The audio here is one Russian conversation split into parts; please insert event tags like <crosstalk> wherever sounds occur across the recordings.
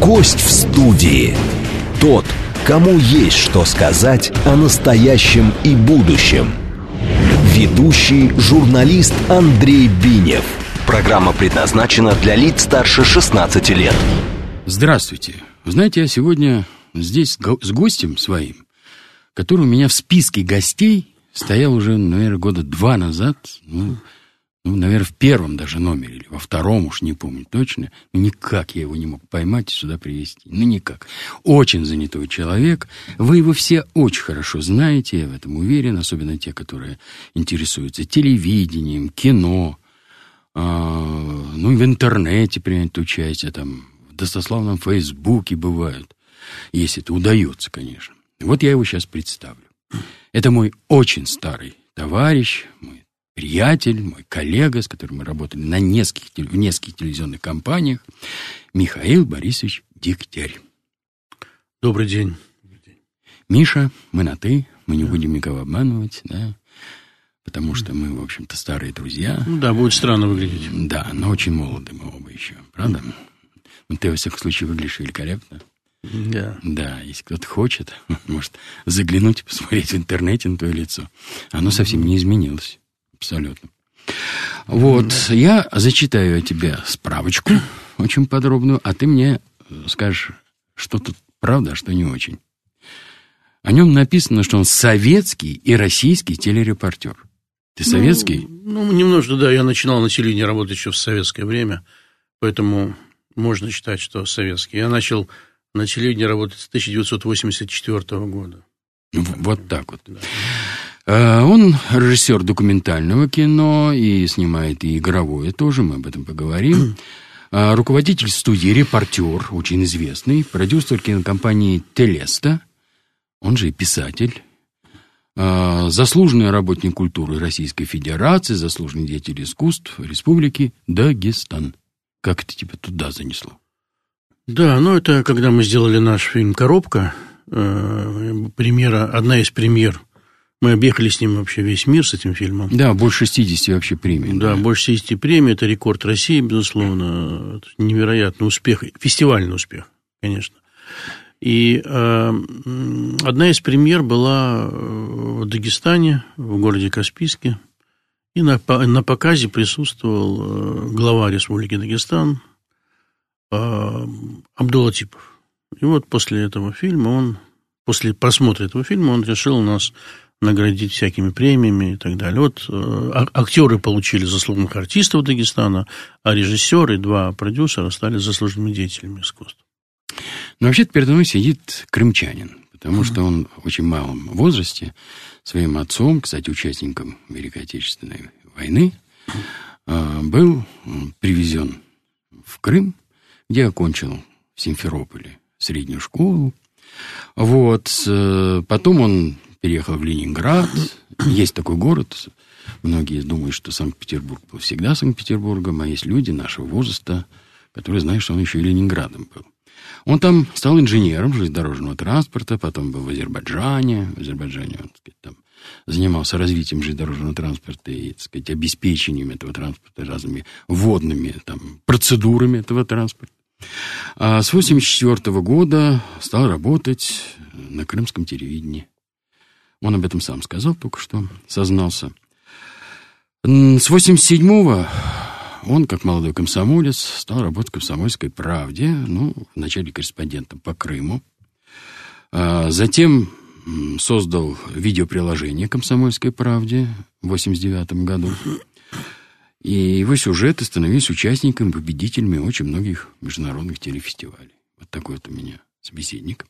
Гость в студии. Тот, кому есть что сказать о настоящем и будущем. Ведущий журналист Андрей Бинев. Программа предназначена для лиц старше 16 лет. Здравствуйте. Знаете, я сегодня здесь с гостем своим, который у меня в списке гостей стоял уже, наверное, года два назад. Ну, ну, наверное, в первом даже номере, или во втором, уж не помню точно, но никак я его не мог поймать и сюда привезти. Ну, никак. Очень занятой человек. Вы его все очень хорошо знаете, я в этом уверен, особенно те, которые интересуются телевидением, кино, а, ну, и в интернете принимают участие, там, в достославном Фейсбуке бывают, если это удается, конечно. Вот я его сейчас представлю. Это мой очень старый товарищ, мой приятель, мой коллега, с которым мы работали на нескольких, в нескольких телевизионных компаниях, Михаил Борисович Дегтярь. Добрый день. Миша, мы на «ты», мы не да. будем никого обманывать, да, потому что мы, в общем-то, старые друзья. Ну да, будет странно выглядеть. Да, но очень молоды мы оба еще, правда? Ну, ты, во всяком случае, выглядишь великолепно. Да. Да, если кто-то хочет, <laughs> может заглянуть, посмотреть в интернете на твое лицо. Оно совсем не изменилось. Абсолютно. Вот, я зачитаю тебе справочку очень подробную, а ты мне скажешь, что тут правда, а что не очень. О нем написано, что он советский и российский телерепортер. Ты советский? Ну, ну, немножко, да. Я начинал на телевидении работать еще в советское время, поэтому можно считать, что советский. Я начал на телевидении работать с 1984 года. Вот так вот. Да. Э, он режиссер документального кино и снимает и игровое тоже, мы об этом поговорим. <clears throat> Э, руководитель студии «Репортер», очень известный, продюсер кинокомпании «Телеста», он же и писатель, э, заслуженный работник культуры Российской Федерации, заслуженный деятель искусств Республики Дагестан. Как это тебя туда занесло? Да, ну это когда мы сделали наш фильм «Коробка», премьера, одна из премьер – мы объехали с ним вообще весь мир, с этим фильмом. Да, больше 60 вообще премий. Да, да. больше 60 премий. Это рекорд России, безусловно. Это невероятный успех. Фестивальный успех, конечно. И э, одна из премьер была э, в Дагестане, в городе Каспийске. И на, на показе присутствовал э, глава Республики Дагестан э, Абдулатипов. И вот после этого фильма он, после просмотра этого фильма, он решил нас наградить всякими премиями и так далее. Вот э, актеры получили заслуженных артистов Дагестана, а режиссеры, два продюсера стали заслуженными деятелями искусства. Но вообще-то передо мной сидит крымчанин, потому mm-hmm. что он в очень малом возрасте своим отцом, кстати, участником Великой Отечественной войны, э, был привезен в Крым, где окончил в Симферополе среднюю школу. Вот. Э, потом он переехал в Ленинград. Есть такой город. Многие думают, что Санкт-Петербург был всегда Санкт-Петербургом, а есть люди нашего возраста, которые знают, что он еще и Ленинградом был. Он там стал инженером железнодорожного транспорта, потом был в Азербайджане. В Азербайджане он, так сказать, там занимался развитием железнодорожного транспорта и, так сказать, обеспечением этого транспорта разными водными там, процедурами этого транспорта. А с 1984 года стал работать на крымском телевидении. Он об этом сам сказал только что, сознался. С 87-го он, как молодой комсомолец, стал работать в «Комсомольской правде», ну, вначале корреспондентом по Крыму. А затем создал видеоприложение «Комсомольской правде» в 89 году. И его сюжеты становились участниками, победителями очень многих международных телефестивалей. Вот такой вот у меня собеседник.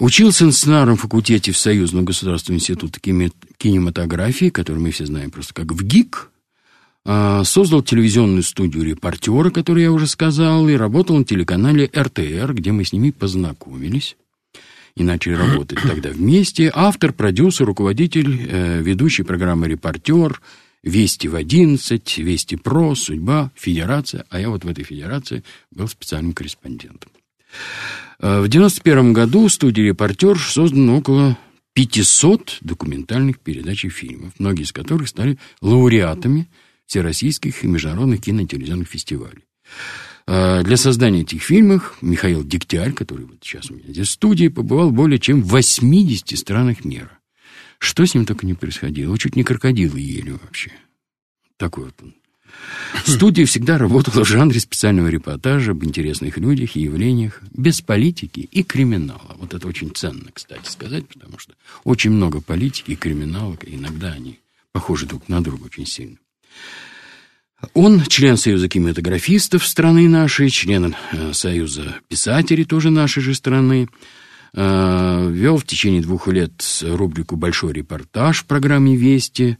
Учился на сценарном факультете в Союзном государственном институте кинематографии, который мы все знаем просто как в ГИК. А, создал телевизионную студию репортера, который я уже сказал, и работал на телеканале РТР, где мы с ними познакомились и начали работать тогда вместе. Автор, продюсер, руководитель, э, ведущий программы «Репортер», «Вести в 11», «Вести Про», «Судьба», «Федерация». А я вот в этой федерации был специальным корреспондентом. Э, в 1991 году в студии «Репортер» создано около 500 документальных передач и фильмов, многие из которых стали лауреатами всероссийских и международных кино- и телевизионных фестивалей. А, для создания этих фильмов Михаил Дегтярь, который вот сейчас у меня здесь в студии, побывал более чем в 80 странах мира. Что с ним только не происходило. Его чуть не крокодилы ели вообще. Такой вот он. Студия всегда работала в жанре специального репортажа об интересных людях и явлениях, без политики и криминала. Вот это очень ценно, кстати, сказать, потому что очень много политики и криминала, иногда они похожи друг на друга очень сильно. Он член Союза кинематографистов страны нашей, член э, Союза писателей тоже нашей же страны. Э, вел в течение двух лет рубрику «Большой репортаж» в программе «Вести».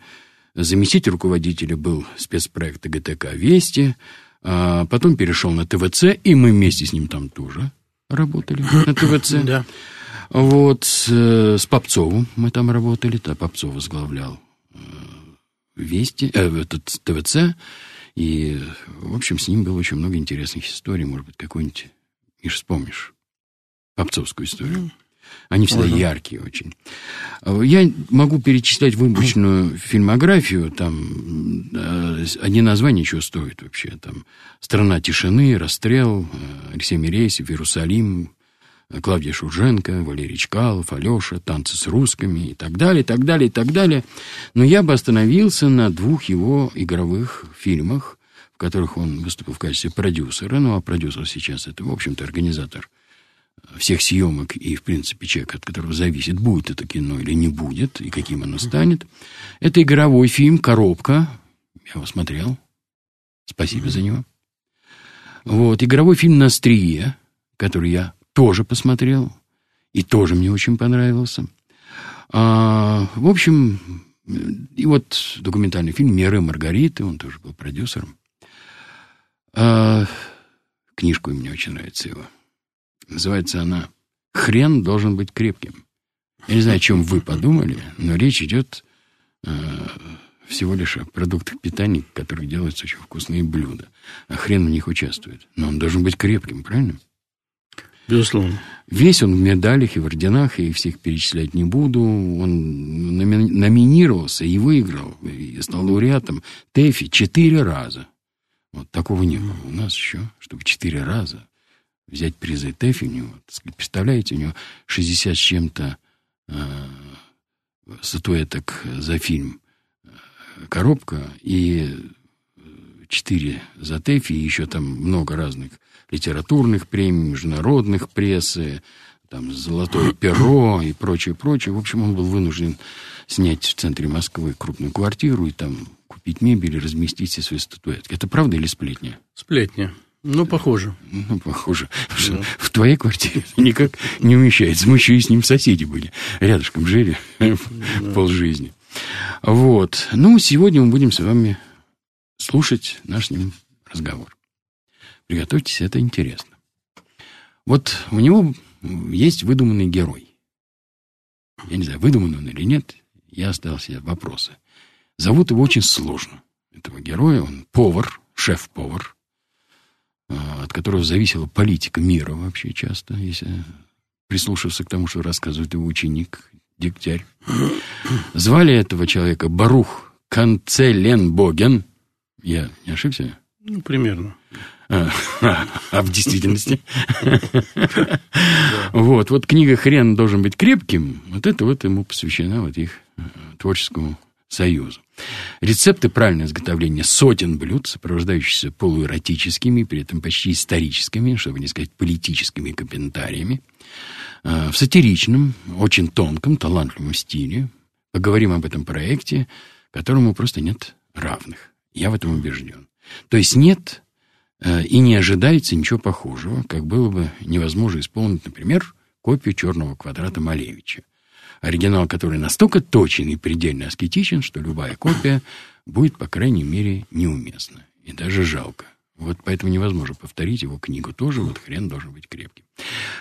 Заместитель руководителя был спецпроекта ГТК «Вести». А потом перешел на ТВЦ, и мы вместе с ним там тоже работали на <coughs> ТВЦ. Да. Вот, с Попцовым мы там работали, да, Попцов возглавлял э, Вести, э, этот ТВЦ, и, в общем, с ним было очень много интересных историй, может быть, какой-нибудь, Миш, вспомнишь, Попцовскую историю. Они всегда Можно. яркие очень. Я могу перечислять выборочную фильмографию. Там одни названия чего стоят вообще. Там «Страна тишины», «Расстрел», э, Алексей Мирейсев, «Иерусалим», Клавдия Шуженко, Валерий Чкалов, Алеша, «Танцы с русскими» и так далее, и так далее, и так далее. Но я бы остановился на двух его игровых фильмах, в которых он выступил в качестве продюсера. Ну, а продюсер сейчас это, в общем-то, организатор всех съемок и, в принципе, человек, от которого зависит, будет это кино или не будет, и каким оно станет. Это игровой фильм «Коробка». Я его смотрел. Спасибо mm-hmm. за него. Вот, игровой фильм «На острие», который я тоже посмотрел, и тоже мне очень понравился. А, в общем, и вот документальный фильм «Меры Маргариты», он тоже был продюсером. А, книжку мне очень нравится его. Называется она «Хрен должен быть крепким». Я не знаю, о чем вы подумали, но речь идет э, всего лишь о продуктах питания, в которых делаются очень вкусные блюда. А хрен в них участвует. Но он должен быть крепким, правильно? Безусловно. Весь он в медалях и в орденах, и всех перечислять не буду. Он номинировался и выиграл, и стал лауреатом ТЭФИ четыре раза. Вот такого не было у нас еще, чтобы четыре раза взять призы ТЭФ, у него, представляете, у него 60 с чем-то э, статуэток за фильм э, «Коробка» и 4 за ТЭФ, и еще там много разных литературных премий, международных прессы, там «Золотое <coughs> перо» и прочее, прочее. В общем, он был вынужден снять в центре Москвы крупную квартиру и там купить мебель и разместить все свои статуэтки. Это правда или сплетня? Сплетня. Ну, похоже. Ну, похоже. Да. В твоей квартире <laughs> никак не умещается. Мы еще и с ним соседи были. Рядышком жили <laughs> да. полжизни. Вот. Ну, сегодня мы будем с вами слушать наш с ним разговор. Приготовьтесь, это интересно. Вот у него есть выдуманный герой. Я не знаю, выдуманный он или нет, я оставил себе вопросы. Зовут его очень сложно. Этого героя, он повар, шеф-повар, от которого зависела политика мира вообще часто, если прислушиваться к тому, что рассказывает его ученик Дегтярь. Звали этого человека Барух Канцеленбоген. Я не ошибся? Ну, примерно. А, <laughs> а в действительности? Вот, вот книга «Хрен должен быть крепким», вот это вот ему посвящена вот их э, творческому союзу. Рецепты правильного изготовления сотен блюд, сопровождающиеся полуэротическими, при этом почти историческими, чтобы не сказать политическими комментариями, э, в сатиричном, очень тонком, талантливом стиле. Поговорим об этом проекте, которому просто нет равных. Я в этом убежден. То есть нет э, и не ожидается ничего похожего, как было бы невозможно исполнить, например, копию черного квадрата Малевича оригинал который настолько точен и предельно аскетичен, что любая копия будет, по крайней мере, неуместна. И даже жалко. Вот поэтому невозможно повторить его книгу тоже. Вот хрен должен быть крепким.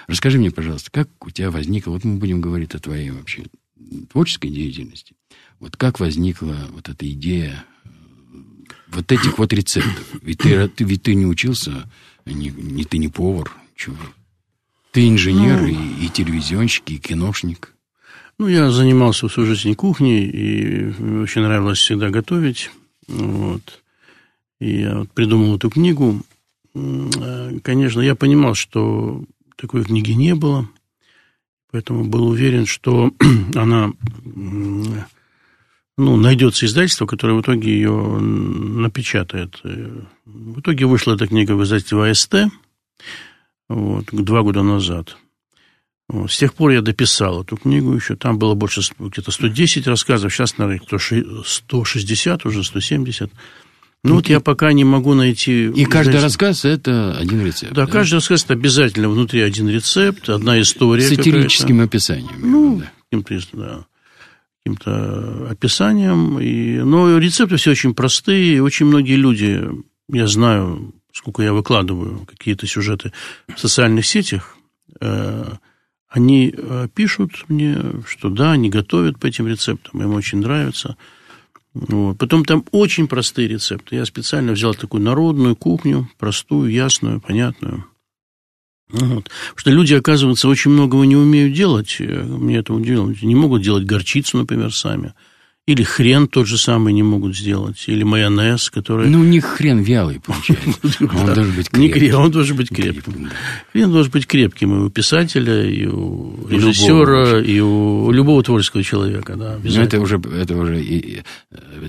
Расскажи мне, пожалуйста, как у тебя возникло... Вот мы будем говорить о твоей вообще творческой деятельности. Вот как возникла вот эта идея э, вот этих вот рецептов? Ведь ты, ты, ведь ты не учился, не, не ты не повар, чего? Ты инженер ну, и, и телевизионщик, и киношник. Ну, я занимался всю жизнь кухней, и мне очень нравилось всегда готовить. Вот. И я вот придумал эту книгу. конечно, я понимал, что такой книги не было, поэтому был уверен, что <clears throat> она ну, найдется издательство, которое в итоге ее напечатает. В итоге вышла эта книга в издательстве АСТ вот, два года назад. Вот. С тех пор я дописал эту книгу еще. Там было больше где-то 110 рассказов. Сейчас, наверное, 160 уже, 170. Ну, вот я пока не могу найти... И каждый знаете, рассказ – это один рецепт. Да, да, каждый рассказ – это обязательно внутри один рецепт, одна история С этирическим описанием. Ну, да. каким-то, да, каким-то описанием. И, но рецепты все очень простые. Очень многие люди, я знаю, сколько я выкладываю какие-то сюжеты в социальных сетях, э, они э, пишут мне, что да, они готовят по этим рецептам, им очень нравится – вот. Потом там очень простые рецепты. Я специально взял такую народную кухню, простую, ясную, понятную. Вот. Потому что люди, оказывается, очень многого не умеют делать. Мне это удивило. Не могут делать горчицу, например, сами. Или хрен тот же самый не могут сделать. Или майонез, который... Ну, у них хрен вялый получается. <laughs> Он должен быть крепким. Он должен быть крепким. Хрен должен быть крепким и у писателя, и у режиссера, и у любого творческого человека. Да, Но это уже, это уже э,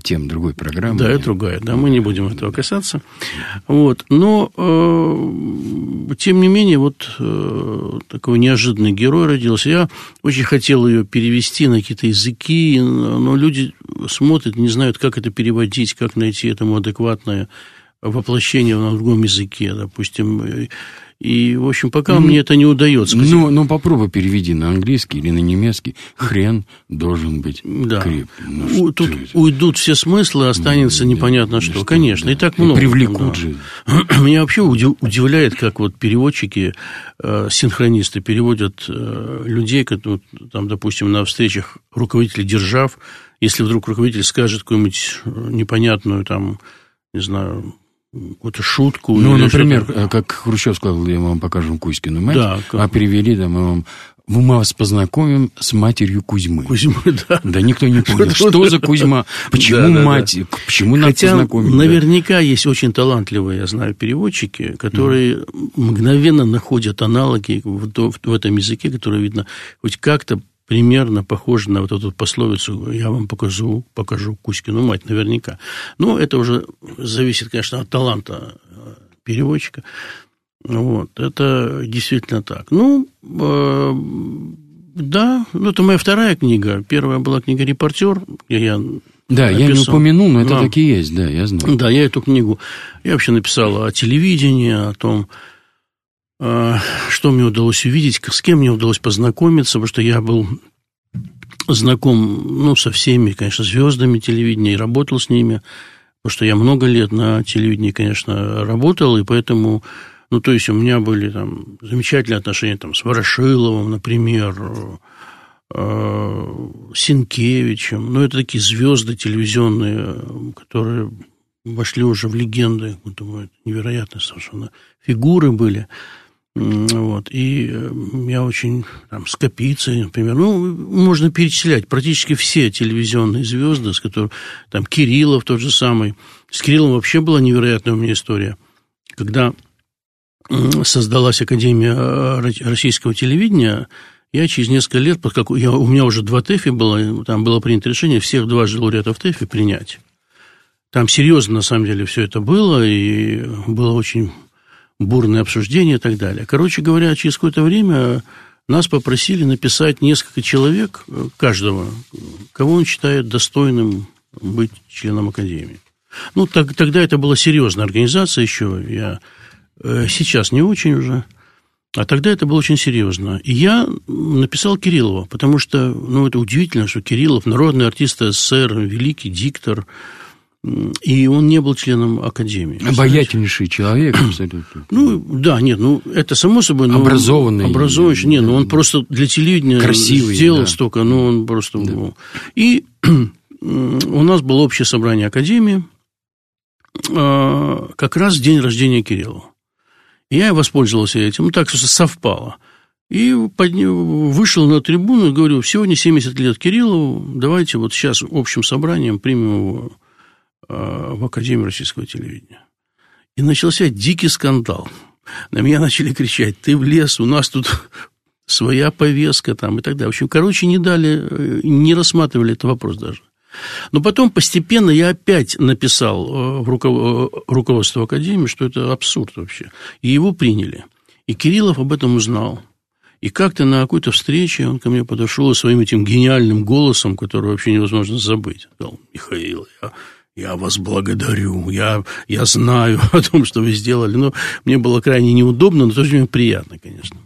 тем другой программы. Да, это другая. Да, мы не будем этого касаться. Вот. Но, э, тем не менее, вот э, такой неожиданный герой родился. Я очень хотел ее перевести на какие-то языки, но люди смотрят, не знают, как это переводить, как найти этому адекватное воплощение на другом языке, допустим. И, в общем, пока ну, мне это не удается. Ну, ну, попробуй переведи на английский или на немецкий. Хрен должен быть да. крепким. Ну, Тут это? уйдут все смыслы, останется ну, непонятно да, что. что. Конечно, да. и так много. И привлекут да. же. <clears throat> Меня вообще удивляет, как вот переводчики, э, синхронисты переводят э, людей, которые, там, допустим, на встречах руководителей держав, если вдруг руководитель скажет какую-нибудь э, непонятную, там, не знаю, какую-то шутку. Ну, например, как Хрущев сказал, мы вам покажем Кузькину мать, да, как... а перевели, да, мы вам мы вас познакомим с матерью Кузьмы. Кузьмы, <laughs> да. Да никто не понял, что за <laughs> Кузьма, почему да, мать, да. почему надо Хотя познакомить. наверняка есть очень талантливые, я знаю, переводчики, которые mm. мгновенно находят аналоги в, в, в этом языке, который, видно, хоть как-то примерно похоже на вот эту пословицу «я вам покажу, покажу Кузькину мать», наверняка. Но это уже зависит, конечно, от таланта э, переводчика. Вот, это действительно так. Ну, э, да, ну, это моя вторая книга. Первая была книга «Репортер», где я да, написал. я не упомянул, но это да. так и есть, да, я знаю. Да, я эту книгу, я вообще написал о телевидении, о том, что мне удалось увидеть, с кем мне удалось познакомиться, потому что я был знаком ну, со всеми, конечно, звездами телевидения и работал с ними, потому что я много лет на телевидении, конечно, работал, и поэтому, ну, то есть у меня были там замечательные отношения там, с Ворошиловым, например, а, Синкевичем, ну, это такие звезды телевизионные, которые вошли уже в легенды, думаю, невероятные совершенно фигуры были. Вот. И э, я очень там, с Капицей, например, ну, можно перечислять практически все телевизионные звезды, с которых, там, Кириллов тот же самый. С Кириллом вообще была невероятная у меня история. Когда создалась Академия э, российского телевидения, я через несколько лет, поскольку я, у меня уже два ТЭФИ было, там было принято решение всех дважды лауреатов ТЭФИ принять. Там серьезно, на самом деле, все это было, и было очень бурные обсуждения и так далее. Короче говоря, через какое-то время нас попросили написать несколько человек, э, каждого, кого он считает достойным быть членом Академии. Ну, так, тогда это была серьезная организация еще, я э, сейчас не очень уже, а тогда это было очень серьезно. И я написал Кириллова, потому что, ну, это удивительно, что Кириллов, народный артист СССР, великий диктор, и он не был членом Академии. Обаятельнейший человек, абсолютно. Ну, да, нет, ну, это само собой... Но образованный. Образованный, нет, ну, он просто для телевидения Красивый, сделал да. столько, ну, он просто... Да. И <clears throat> у нас было общее собрание Академии, а, как раз день рождения Кириллова. И я воспользовался этим, ну, так что совпало. И вышел на трибуну и говорю, сегодня 70 лет Кириллову, давайте вот сейчас общим собранием примем его в Академию российского телевидения. И начался дикий скандал. На меня начали кричать, ты в лес, у нас тут <laughs> своя повестка там и так далее. В общем, короче, не дали, э, не рассматривали этот вопрос даже. Но потом постепенно я опять написал э, в руководство Академии, что это абсурд вообще. И его приняли. И Кириллов об этом узнал. И как-то на какой-то встрече он ко мне подошел своим этим гениальным голосом, который вообще невозможно забыть. Сказал, Михаил, я, я вас благодарю, я, я знаю <laughs> о том, что вы сделали. Но мне было крайне неудобно, но в то же время приятно, конечно.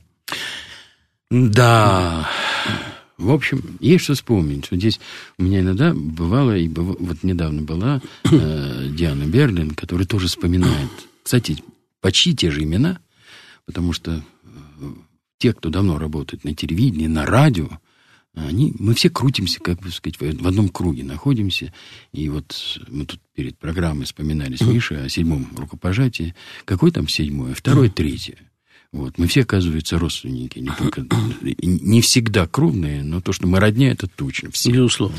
Да, в общем, есть что вспомнить. Вот здесь у меня иногда бывало, и быв... вот недавно была э, <coughs> Диана Берлин, которая тоже вспоминает. Кстати, почти те же имена, потому что э, те, кто давно работает на телевидении, на радио, они, мы все крутимся, как бы сказать, в одном круге находимся. И вот мы тут перед программой вспоминали с Мишей о седьмом рукопожатии. Какой там седьмое? Второе, третье. Вот. Мы все, оказывается, родственники. Не, только, не всегда кровные, но то, что мы родня, это точно. Все. Безусловно.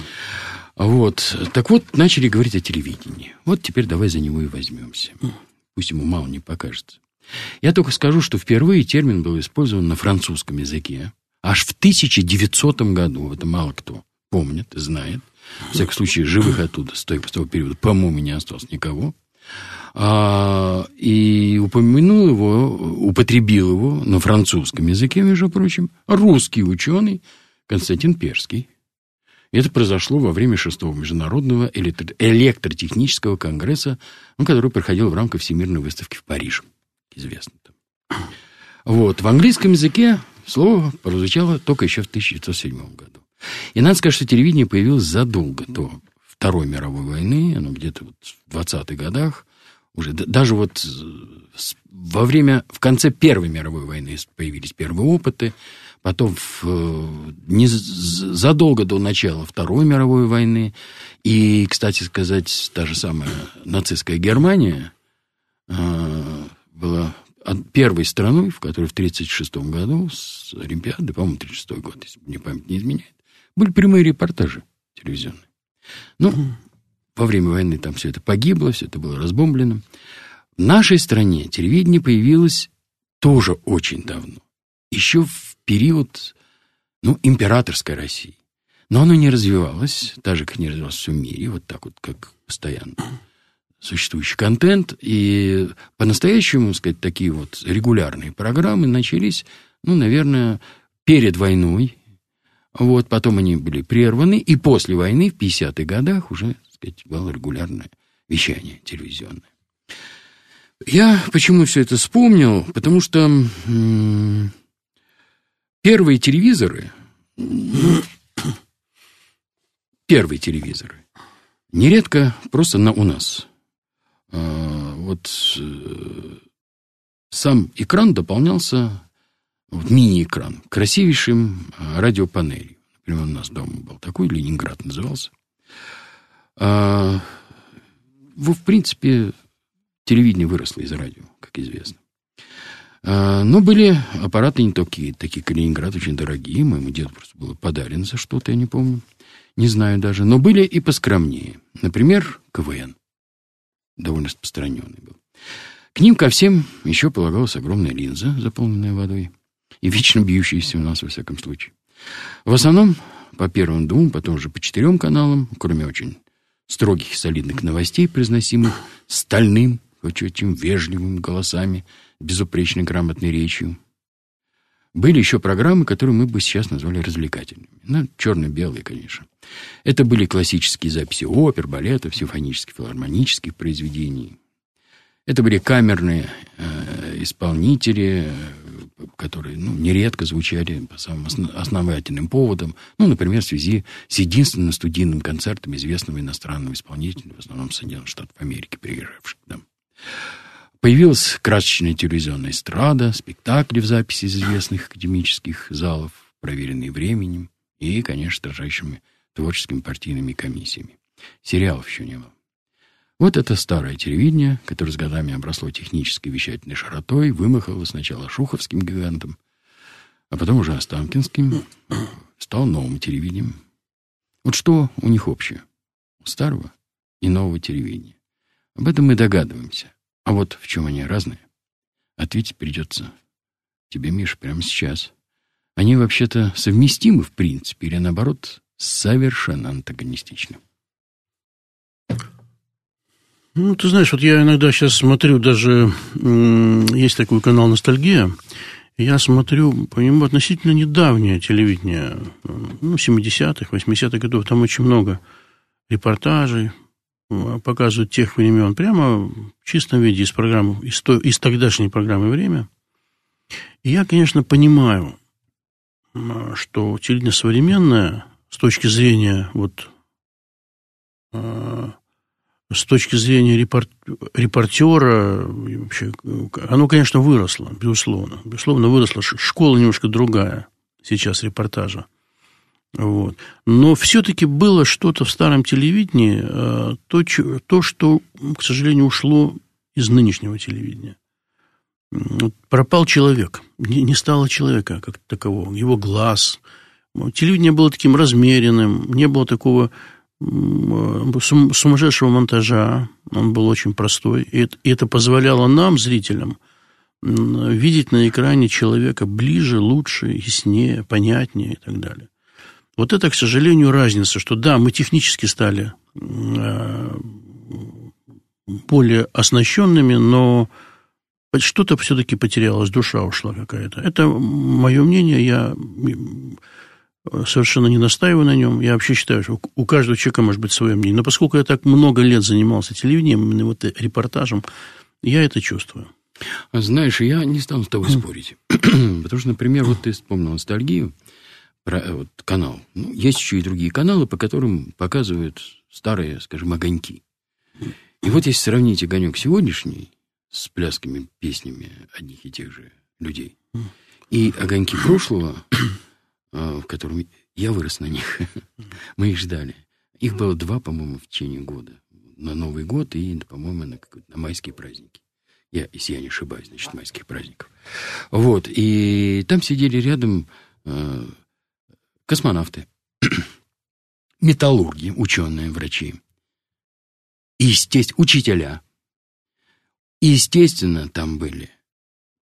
Вот. Так вот, начали говорить о телевидении. Вот теперь давай за него и возьмемся. Пусть ему мало не покажется. Я только скажу, что впервые термин был использован на французском языке. Аж в 1900 году. Это мало кто помнит, знает. В всяком случае, живых оттуда с того периода, по-моему, не осталось никого. А, и упомянул его, употребил его на французском языке, между прочим, русский ученый Константин Перский. Это произошло во время шестого международного электро- электротехнического конгресса, ну, который проходил в рамках Всемирной выставки в Париже. Известно там. Вот. В английском языке слово прозвучало только еще в 1907 году. И надо сказать, что телевидение появилось задолго до Второй мировой войны, оно где-то вот в 20-х годах, уже даже вот во время, в конце Первой мировой войны появились первые опыты, потом в, не, задолго до начала Второй мировой войны, и, кстати сказать, та же самая нацистская Германия э, была первой страной, в которой в 1936 году с Олимпиады, по-моему, 1936 год, если мне память не изменяет, были прямые репортажи телевизионные. Ну, во время войны там все это погибло, все это было разбомблено. В нашей стране телевидение появилось тоже очень давно. Еще в период, ну, императорской России. Но оно не развивалось, так же, как не развивалось в мире, вот так вот, как постоянно существующий контент. И по-настоящему, сказать, такие вот регулярные программы начались, ну, наверное, перед войной. Вот, потом они были прерваны, и после войны, в 50-х годах, уже сказать, было регулярное вещание телевизионное. Я почему все это вспомнил? Потому что м- первые телевизоры, первые телевизоры, нередко просто на, у нас. А, вот э, сам экран дополнялся, вот, мини-экран, красивейшим а, радиопанелью. Например, у нас дома был такой, Ленинград назывался. А, в принципе, телевидение выросло из радио, как известно. А, но были аппараты не такие, такие Калининград очень дорогие. Моему деду просто было подарено за что-то, я не помню. Не знаю даже. Но были и поскромнее. Например, КВН. Довольно распространенный был. К ним ко всем еще полагалась огромная линза, заполненная водой. И вечно бьющаяся у нас, во всяком случае. В основном по первым двум, потом уже по четырем каналам, кроме очень строгих и солидных новостей, произносимых стальным, очень вежливыми голосами, безупречно грамотной речью. Были еще программы, которые мы бы сейчас назвали развлекательными. Ну, черно-белые, конечно. Это были классические записи опер, балетов, симфонических, филармонических произведений. Это были камерные э, исполнители, которые ну, нередко звучали по самым основательным поводам. Ну, например, в связи с единственным студийным концертом известного иностранного исполнителя, в основном Соединенных Штатов Америки, приезжавших к нам. Появилась красочная телевизионная эстрада, спектакли в записи из известных академических залов, проверенные временем и, конечно, строжайшими творческими партийными комиссиями. Сериалов еще не было. Вот это старое телевидение, которое с годами обросло технической вещательной широтой, вымахало сначала шуховским гигантом, а потом уже Останкинским, стал новым телевидением. Вот что у них общее? У старого и нового телевидения. Об этом мы догадываемся. А вот в чем они разные, ответить придется тебе, Миш, прямо сейчас. Они вообще-то совместимы в принципе, или наоборот, совершенно антагонистичны. Ну, ты знаешь, вот я иногда сейчас смотрю, даже есть такой канал «Ностальгия», я смотрю по нему относительно недавнее телевидение, ну, 70-х, 80-х годов, там очень много репортажей, показывают тех времен, прямо в чистом виде из программы, из, то, из тогдашней программы «Время». И я, конечно, понимаю, что телевидение современное с точки зрения вот а, с точки зрения репорт, репортера, вообще, оно, конечно, выросло, безусловно. Безусловно, выросло. Школа немножко другая сейчас репортажа. Вот. Но все-таки было что-то в старом телевидении, э, то, то, что, к сожалению, ушло из нынешнего телевидения. Пропал человек, не стало человека как такового, его глаз. Телевидение было таким размеренным, не было такого сумасшедшего монтажа, он был очень простой, и это позволяло нам, зрителям, видеть на экране человека ближе, лучше, яснее, понятнее и так далее. Вот это, к сожалению, разница, что да, мы технически стали э, более оснащенными, но что-то все-таки потерялось, душа ушла какая-то. Это мое мнение, я совершенно не настаиваю на нем. Я вообще считаю, что у каждого человека может быть свое мнение. Но поскольку я так много лет занимался телевидением, именно вот репортажем, я это чувствую. Знаешь, я не стану с тобой спорить. <clears throat> Потому что, например, вот ты вспомнил ностальгию э, вот, канал. Ну, есть еще и другие каналы, по которым показывают старые, скажем, огоньки. И вот если сравнить огонек сегодняшний с пляскими песнями одних и тех же людей, и огоньки прошлого, э, в котором я вырос на них, <laughs> мы их ждали. Их было два, по-моему, в течение года. На Новый год и, по-моему, на, на майские праздники. Я, если я не ошибаюсь, значит, майских праздников. Вот. И там сидели рядом э, космонавты, <clears throat> металлурги, ученые, врачи, естественно, учителя. Естественно, там были,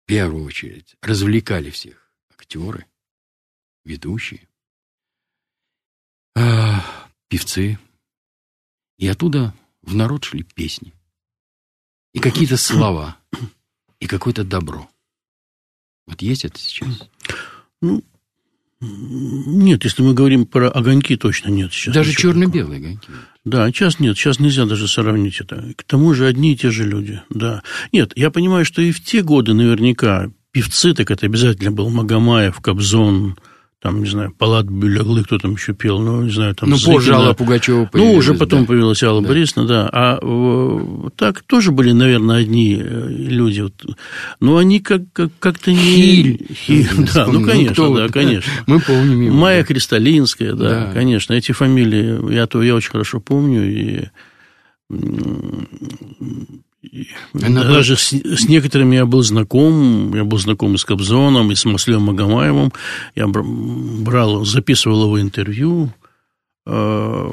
в первую очередь, развлекали всех актеры, ведущие, э, певцы. И оттуда в народ шли песни. И какие-то слова. И какое-то добро. Вот есть это сейчас? Ну, нет, если мы говорим про огоньки, точно нет. Сейчас даже черно-белые огоньки. Да, сейчас нет, сейчас нельзя даже сравнить это. К тому же одни и те же люди, да. Нет, я понимаю, что и в те годы наверняка певцы, так это обязательно был Магомаев, Кобзон, там, не знаю, Палат Бюлеглы, кто там еще пел, ну, не знаю, там... Ну, позже Алла Пугачева Ну, уже потом да. появилась Алла да. Борисовна, да. А в, так тоже были, наверное, одни э, люди. Вот. Но они как, как, как-то не... Хиль. Хиль да, ну, конечно, ну, да, конечно. Мы помним его. Майя да. Кристалинская, да, да, конечно. Эти фамилии я, то, я очень хорошо помню, и она Даже была... с, с некоторыми я был знаком. Я был знаком и с Кобзоном, и с Маслем Магомаевым. Я брал, записывал его интервью э,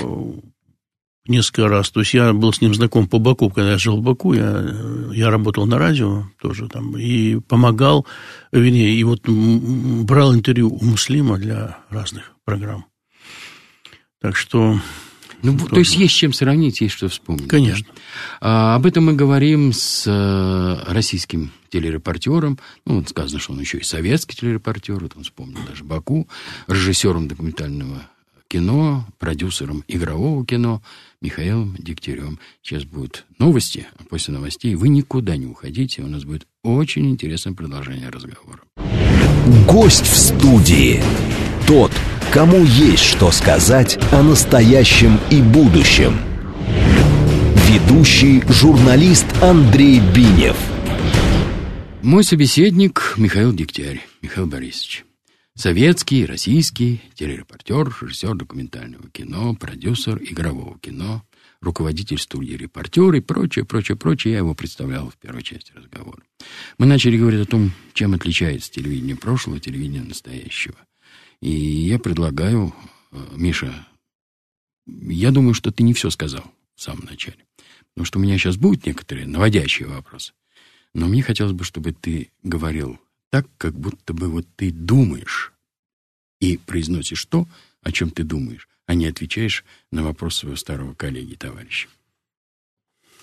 несколько раз. То есть я был с ним знаком по Баку. Когда я жил в Баку, я, я работал на радио тоже там. И помогал, вернее, и вот брал интервью у Муслима для разных программ. Так что ну, то есть есть чем сравнить, есть что вспомнить. Конечно. Да? А, об этом мы говорим с а, российским телерепортером. Ну, вот сказано, что он еще и советский телерепортер. Вот он вспомнил даже Баку. Режиссером документального кино, продюсером игрового кино Михаилом Дегтярем. Сейчас будут новости, а после новостей вы никуда не уходите. У нас будет очень интересное продолжение разговора. Гость в студии. Тот, кому есть что сказать о настоящем и будущем. Ведущий журналист Андрей Бинев. Мой собеседник Михаил Дегтярь, Михаил Борисович. Советский, российский, телерепортер, режиссер документального кино, продюсер игрового кино, руководитель студии «Репортер» и прочее, прочее, прочее. Я его представлял в первой части разговора. Мы начали говорить о том, чем отличается телевидение прошлого от телевидения настоящего – и я предлагаю, э, Миша, я думаю, что ты не все сказал в самом начале. Потому что у меня сейчас будут некоторые наводящие вопросы. Но мне хотелось бы, чтобы ты говорил так, как будто бы вот ты думаешь и произносишь то, о чем ты думаешь, а не отвечаешь на вопрос своего старого коллеги, товарища.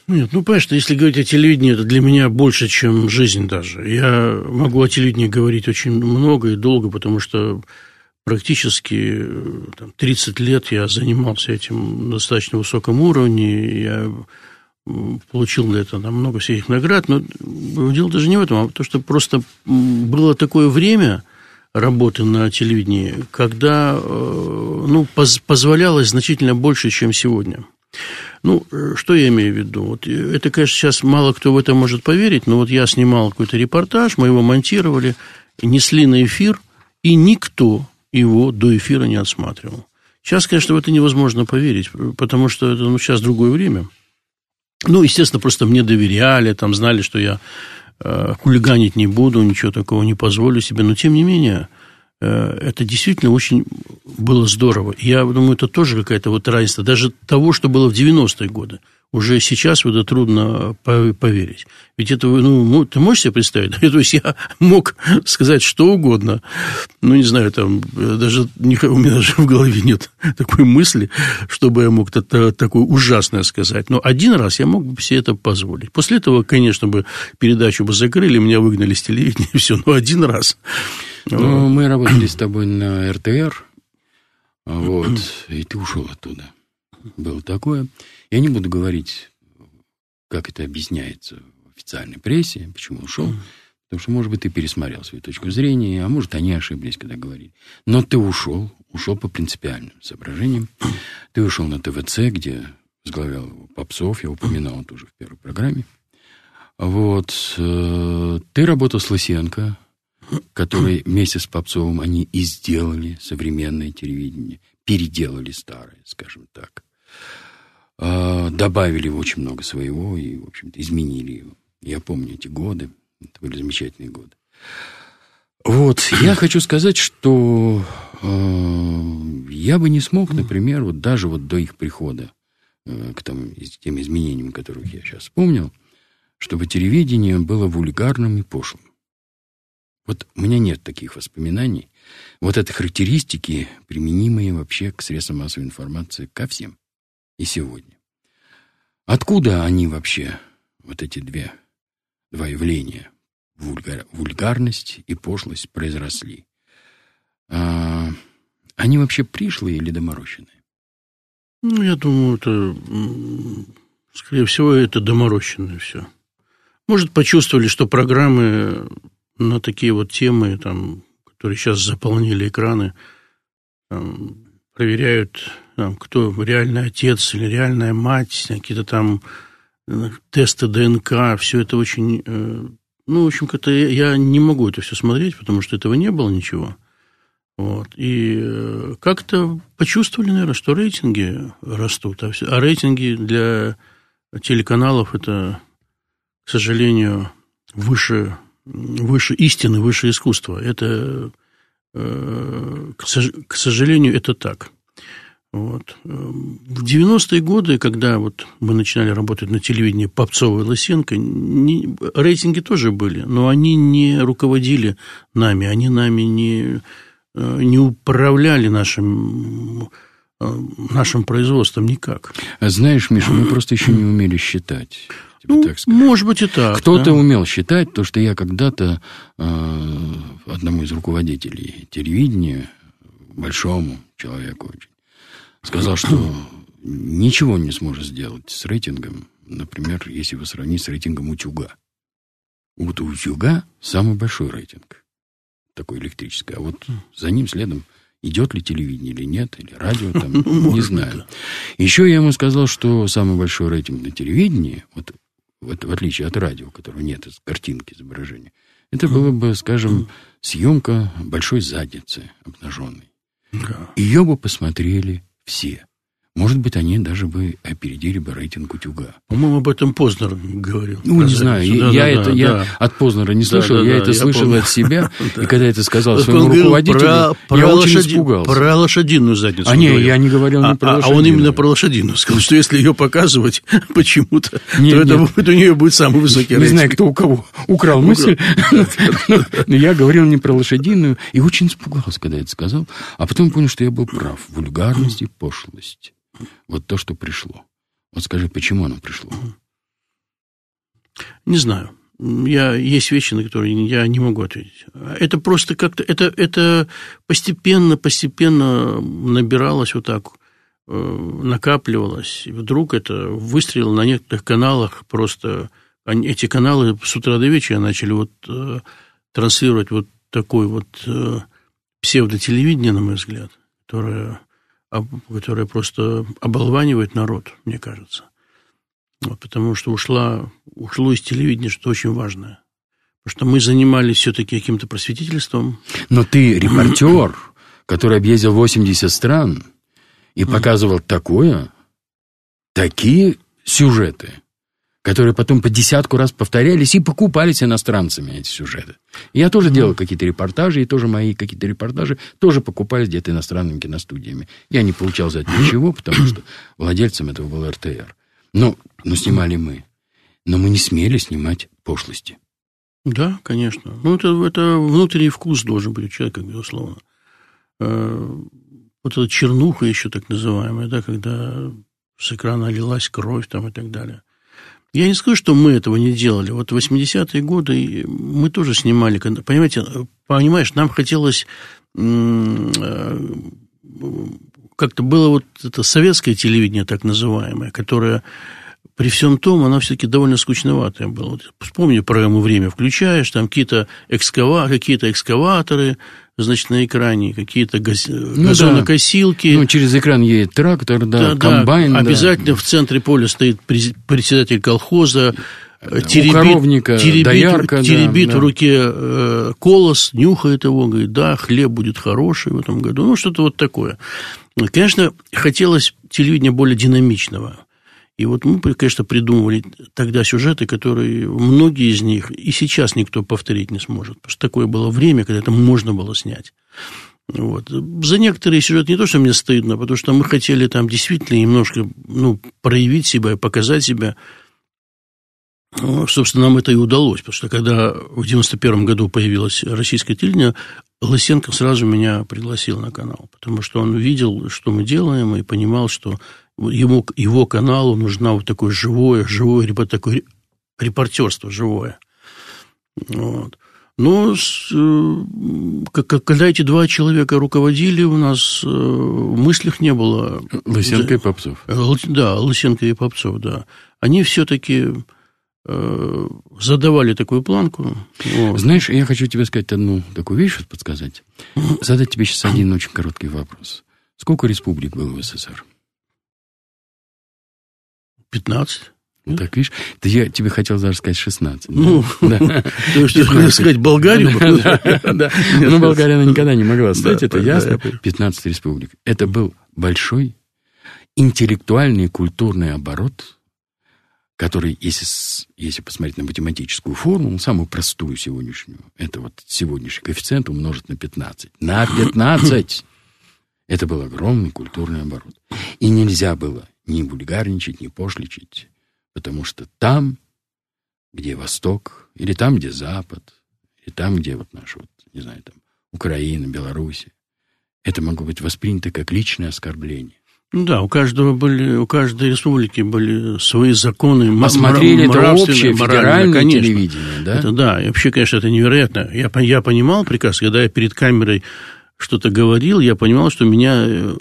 Нет, ну, понимаешь, что если говорить о телевидении, это для меня больше, чем жизнь даже. Я могу о телевидении говорить очень много и долго, потому что практически там, 30 лет я занимался этим на достаточно высоком уровне. Я получил для этого там, много всяких наград, но дело даже не в этом, а то, что просто было такое время работы на телевидении, когда э, ну, поз позволялось значительно больше, чем сегодня. Ну, что я имею в виду? Вот это, конечно, сейчас мало кто в это может поверить, но вот я снимал какой-то репортаж, мы его монтировали, несли на эфир, и никто его до эфира не отсматривал. Сейчас, конечно, в это невозможно поверить, потому что это ну, сейчас другое время – ну, естественно, просто мне доверяли, там знали, что я э, хулиганить не буду, ничего такого не позволю себе. Но, тем не менее, э, это действительно очень было здорово. Я думаю, это тоже какая-то вот разница. Даже того, что было в 90-е годы уже сейчас в это трудно поверить. Ведь это, ну, ты можешь себе представить? <laughs> То есть, я мог сказать что угодно. Ну, не знаю, там, даже у меня даже в голове нет <laughs> такой мысли, чтобы я мог это, такое ужасное сказать. Но один раз я мог бы себе это позволить. После этого, конечно, бы передачу бы закрыли, меня выгнали с телевидения, <laughs> и все. Но один раз. Ну, мы работали с тобой на РТР, вот, и ты ушел оттуда. Было такое. Я не буду говорить, как это объясняется в официальной прессе, почему ушел. Потому что, может быть, ты пересмотрел свою точку зрения, а может, они ошиблись, когда говорили. Но ты ушел, ушел по принципиальным соображениям. Ты ушел на ТВЦ, где возглавлял Попсов, я упоминал тоже в первой программе. Вот. Э, ты работал с Лысенко, который вместе с Попцовым они и сделали современное телевидение, переделали старое, скажем так. А, добавили очень много своего и, в общем-то, изменили его. Я помню эти годы. Это были замечательные годы. Вот, я хочу сказать, что э, я бы не смог, например, вот даже вот до их прихода э, к там, тем изменениям, которых я сейчас вспомнил, чтобы телевидение было вульгарным и пошлым. Вот у меня нет таких воспоминаний. Вот это характеристики, применимые вообще к средствам массовой информации ко всем и сегодня. Откуда они вообще, вот эти две, два явления, вульгар, вульгарность и пошлость, произросли? А, они вообще пришлые или доморощенные? Ну, я думаю, это, скорее всего, это доморощенное все. Может, почувствовали, что программы на такие вот темы, там, которые сейчас заполнили экраны, там, проверяют кто реальный отец или реальная мать, какие-то там э, тесты ДНК, все это очень... Э, ну, в общем, как-то я не могу это все смотреть, потому что этого не было ничего. Вот. И э, как-то почувствовали, наверное, что рейтинги растут. А, а рейтинги для телеканалов это, к сожалению, выше, выше истины, выше искусства. Это, к сожалению, это так. Вот. В 90-е годы, когда вот мы начинали работать на телевидении Попцова и Лысенко, не, рейтинги тоже были, но они не руководили нами, они нами не, э, не управляли нашим, э, нашим производством никак. А знаешь, Миша, мы просто еще не умели считать. Ну, так может быть и так. Кто-то да? умел считать, то, что я когда-то э, одному из руководителей телевидения, большому человеку очень, сказал, что ничего не сможет сделать с рейтингом, например, если его сравнить с рейтингом утюга. Вот у утюга самый большой рейтинг, такой электрический, а вот за ним следом идет ли телевидение или нет, или радио, <laughs> там, не знаю. Еще я ему сказал, что самый большой рейтинг на телевидении, вот в, в отличие от радио, которого нет картинки изображения, это было бы, скажем, съемка большой задницы обнаженной. Ее бы посмотрели все. Может быть, они даже бы опередили бы рейтинг утюга. По-моему, об этом Познер говорил. Ну, не знаю, я, да, я, да, это, да, я от Познера не слышал, да, да, я да, это я слышал помню. от себя, <laughs> и когда это сказал своему руководителю, про, про я лошади, очень испугался. Про лошадиную задницу. А не, я не говорил а, не про а, лошадиную. А он именно про лошадиную сказал, что если ее показывать <laughs> почему-то, то это будет, у нее будет самый высокий рейтинг. Не знаю, кто у кого украл мысль, <laughs> но я говорил не про лошадиную, и очень испугался, когда это сказал, а потом понял, что я был прав. Вульгарность и пошлость. Вот то, что пришло. Вот скажи, почему оно пришло? Не знаю. Я, есть вещи, на которые я не могу ответить. Это просто как-то, это, это постепенно, постепенно набиралось вот так, э, накапливалось. И вдруг это выстрелило на некоторых каналах просто... Эти каналы с утра до вечера начали вот э, транслировать вот такой вот э, псевдотелевидение, на мой взгляд, которое которая просто оболванивает народ, мне кажется. Вот, потому что ушла, ушло из телевидения что очень важное. Потому что мы занимались все-таки каким-то просветительством. Но ты репортер, который объездил 80 стран и показывал такое, такие сюжеты – которые потом по десятку раз повторялись и покупались иностранцами, эти сюжеты. Я тоже делал какие-то репортажи, и тоже мои какие-то репортажи тоже покупались где-то иностранными киностудиями. Я не получал за это ничего, потому что владельцем этого был РТР. Но, но снимали мы. Но мы не смели снимать пошлости. Да, конечно. Ну, это, это внутренний вкус должен быть у человека, безусловно. Э, вот эта чернуха еще так называемая, да, когда с экрана лилась кровь там и так далее. Я не скажу, что мы этого не делали. Вот в 80-е годы мы тоже снимали. Понимаете, понимаешь, нам хотелось э, как-то было вот это советское телевидение, так называемое, которое при всем том, оно все-таки довольно скучноватое было. Вот вспомни программу «Время» включаешь, там какие-то экскава... какие экскаваторы, значит, на экране, какие-то газ... ну, газонокосилки. Да. Ну, через экран едет трактор, да, да комбайн. Да. Обязательно в центре поля стоит председатель колхоза, э, теребит, коровника, теребит, доярка, теребит да, в руке э, колос, нюхает его, говорит, да, хлеб будет хороший в этом году. Ну, что-то вот такое. Конечно, хотелось телевидения более динамичного. И вот мы, конечно, придумывали тогда сюжеты, которые многие из них и сейчас никто повторить не сможет. Потому что такое было время, когда это можно было снять. Вот. За некоторые сюжеты не то, что мне стыдно, потому что мы хотели там действительно немножко ну, проявить себя показать себя. Ну, собственно, нам это и удалось, потому что когда в 91 году появилось российское телевидение, Лысенко сразу меня пригласил на канал, потому что он видел, что мы делаем, и понимал, что ему, его каналу нужна вот такое живое, живое, либо такое репортерство живое. Вот. Но с, э, когда эти два человека руководили, у нас э, в мыслях не было... Лысенко и Попцов. Э, да, Лысенко и Попцов, да. Они все-таки задавали такую планку. Вот. Знаешь, я хочу тебе сказать одну такую вещь, подсказать. Задать тебе сейчас один очень короткий вопрос. Сколько республик было в СССР? 15. Ну, так видишь, да я тебе хотел даже сказать 16. Ну, <laughs> да. то есть, хотел сказать Болгарию? <laughs> Ну, Болгария она никогда не могла стать, это ясно. 15 республик. Это был большой интеллектуальный и культурный оборот, который, если, если посмотреть на математическую формулу, самую простую сегодняшнюю, это вот сегодняшний коэффициент умножить на 15. На 15! <clears throat> Это был огромный культурный оборот. И нельзя было ни бульгарничать, ни пошличать, потому что там, где Восток, или там, где Запад, и там, где вот наш, вот, не знаю, там, Украина, Беларусь, это могло быть воспринято как личное оскорбление. Ну да, у каждого были, у каждой республики были свои законы. Посмотрели это общее федеральное конечно. телевидение, да? Это, да, и вообще, конечно, это невероятно. Я, я понимал прекрасно, когда я перед камерой что-то говорил, я понимал, что меня э,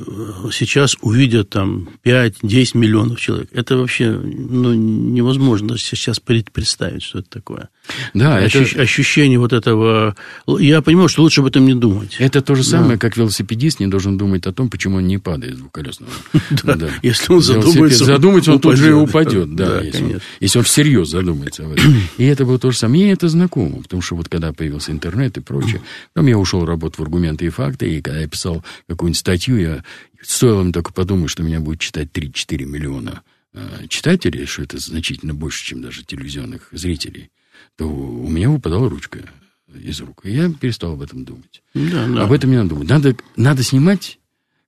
сейчас увидят там 5-10 миллионов человек. Это вообще ну, невозможно сейчас представить, что это такое. Да, это... Ощущение вот этого... Я понимаю, что лучше об этом не думать. Это то же самое, да. как велосипедист не должен думать о том, почему он не падает с двухколесного. <laughs> Да, если он задумается, задумается, он тут же упадет. Да, если он всерьез задумается об этом. И это было то же самое. Мне это знакомо, потому что вот когда появился интернет и прочее, там я ушел работать в аргументы и факты, и когда я писал какую-нибудь статью, я стоило мне только подумать, что меня будет читать 3-4 миллиона э, читателей, что это значительно больше, чем даже телевизионных зрителей, то у меня выпадала ручка из рук. И я перестал об этом думать. Да, да. Об этом не надо думать. Надо, надо снимать,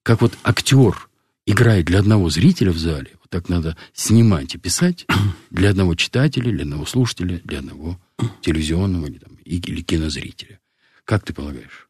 как вот актер играет для одного зрителя в зале, вот так надо снимать и писать <clears throat> для одного читателя, для одного слушателя, для одного телевизионного или, там, или кинозрителя. Как ты полагаешь?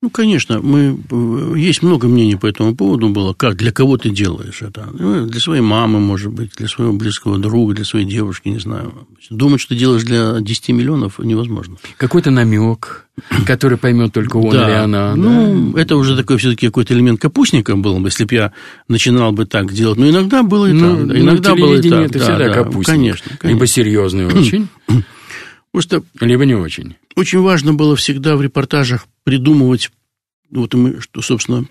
Ну, конечно, мы, э, есть много мнений по этому поводу было, как, для кого ты делаешь это. Ну, для своей мамы, может быть, для своего близкого друга, для своей девушки, не знаю. Думать, что делаешь для 10 миллионов, невозможно. Какой-то намек, который поймет только он да. или она. Ну, да? это уже такой все-таки какой-то элемент капустника был, если бы я начинал бы так делать. Но иногда было и ну, так. Да. Иногда было и так. это да, всегда да, капустник. Конечно, конечно. Либо серьезный очень, <clears throat> Просто либо не очень. Очень важно было всегда в репортажах придумывать, вот мы, что, собственно,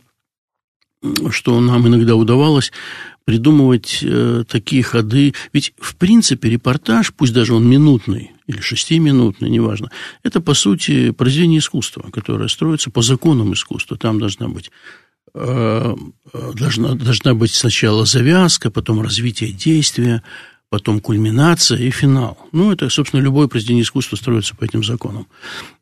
что нам иногда удавалось, придумывать э, такие ходы. Ведь, в принципе, репортаж, пусть даже он минутный или шестиминутный, неважно, это, по сути, произведение искусства, которое строится по законам искусства. Там должна быть э, должна, должна быть сначала завязка, потом развитие действия, потом кульминация и финал. Ну, это, собственно, любое произведение искусства строится по этим законам.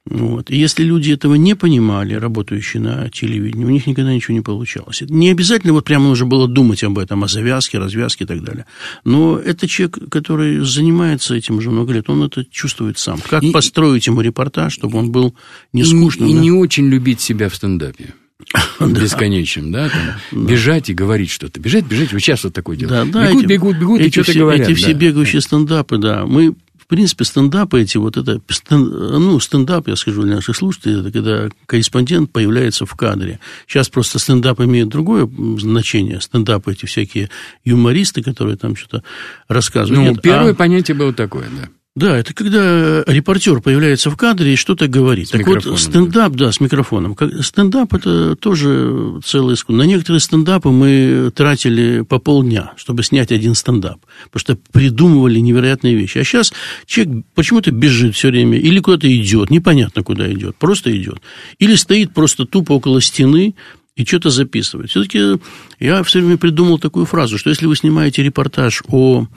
Вот. И если люди этого не понимали, работающие на телевидении, у них никогда ничего не получалось. Не обязательно вот прямо нужно было думать об этом, о завязке, развязке и так далее. Но это человек, который занимается этим уже много лет, он это чувствует сам. Как и, построить ему репортаж, чтобы он был не скучным. И, и не очень любить себя в стендапе. <laughs> бесконечным, да, там, бежать и говорить что-то. Бежать, бежать, вот сейчас вот такое дело. Да, да, бегут, эти, бегут, бегут, эти и что-то все, говорят. Эти все бегающие стендапы, да. Мы, в принципе, стендапы эти, вот это, ну, стендап, я скажу для наших слушателей, это когда корреспондент появляется в кадре. Сейчас просто стендап имеет другое значение. Стендапы эти всякие юмористы, которые там что-то рассказывают. Ну, Нет, первое а... понятие было такое, да. Да, это когда репортер появляется в кадре и что-то говорит. С так вот, стендап, да. да, с микрофоном. Стендап – это тоже целый искусство. На некоторые стендапы мы тратили по полдня, чтобы снять один стендап. Потому что придумывали невероятные вещи. А сейчас человек почему-то бежит все время. Или куда-то идет, непонятно куда идет, просто идет. Или стоит просто тупо около стены, и что-то записывает. Все-таки я все время придумал такую фразу, что если вы снимаете репортаж о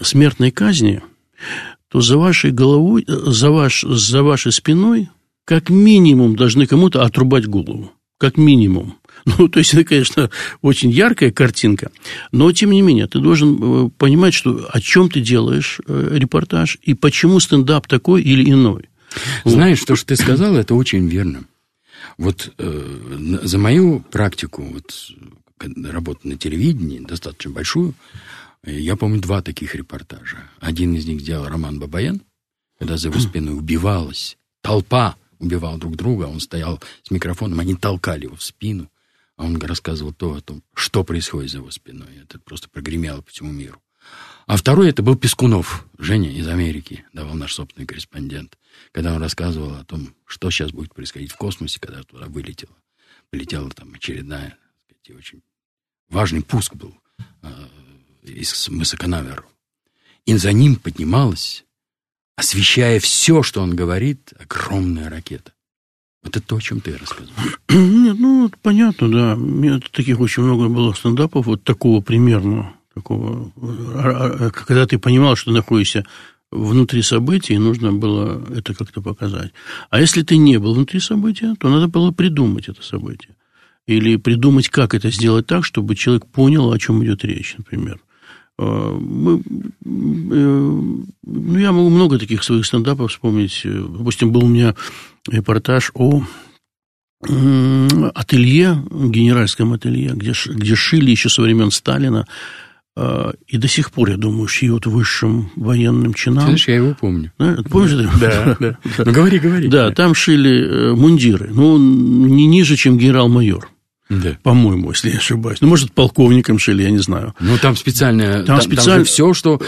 смертной казни, то за вашей головой, за, ваш, за вашей спиной как минимум должны кому-то отрубать голову. Как минимум. <laughs> Ну, то есть, это, конечно, очень яркая картинка, но, тем не менее, ты должен э, понимать, что, о чем ты делаешь э, репортаж и почему стендап такой или иной. Знаешь, вот. то, что ты сказал, это очень верно. Вот э, за мою практику, вот, работы на телевидении, достаточно большую, я помню два таких репортажа. Один из них сделал Роман Бабаян, когда за его спиной убивалась толпа, убивала друг друга, он стоял с микрофоном, они толкали его в спину, а он рассказывал то о том, что происходит за его спиной. Это просто прогремело по всему миру. А второй это был Пескунов, Женя из Америки, давал наш собственный корреспондент, когда он рассказывал о том, что сейчас будет происходить в космосе, когда туда вылетело. Полетела там очередная, так сказать, очень важный пуск был а, из мыса Канаверу. И за ним поднималась, освещая все, что он говорит, огромная ракета. Вот это то, о чем ты рассказывал. <clears throat> Нет, ну, понятно, да. Нет, таких очень много было стендапов, вот такого примерно, такого, а, а, когда ты понимал, что находишься внутри событий, нужно было это как-то показать. А если ты не был внутри события, то надо было придумать это событие. Или придумать, как это сделать так, чтобы человек понял, о чем идет речь, например. А, мы, э, ну, я могу много таких своих стендапов вспомнить. Допустим, был у меня репортаж о ателье, генеральском ателье, где, где шили еще со времен Сталина. И до сих пор, я думаю, шьют высшим военным чинам. Знаешь, я его помню. Да, помнишь? <laughs> Да, да. Ну, говори, говори. Да, там шили э, мундиры. Ну, не ниже, чем генерал-майор. Да. По-моему, если я ошибаюсь. Ну, может, полковником шили, я не знаю. Ну, там специально... Там, там специально... Там все, что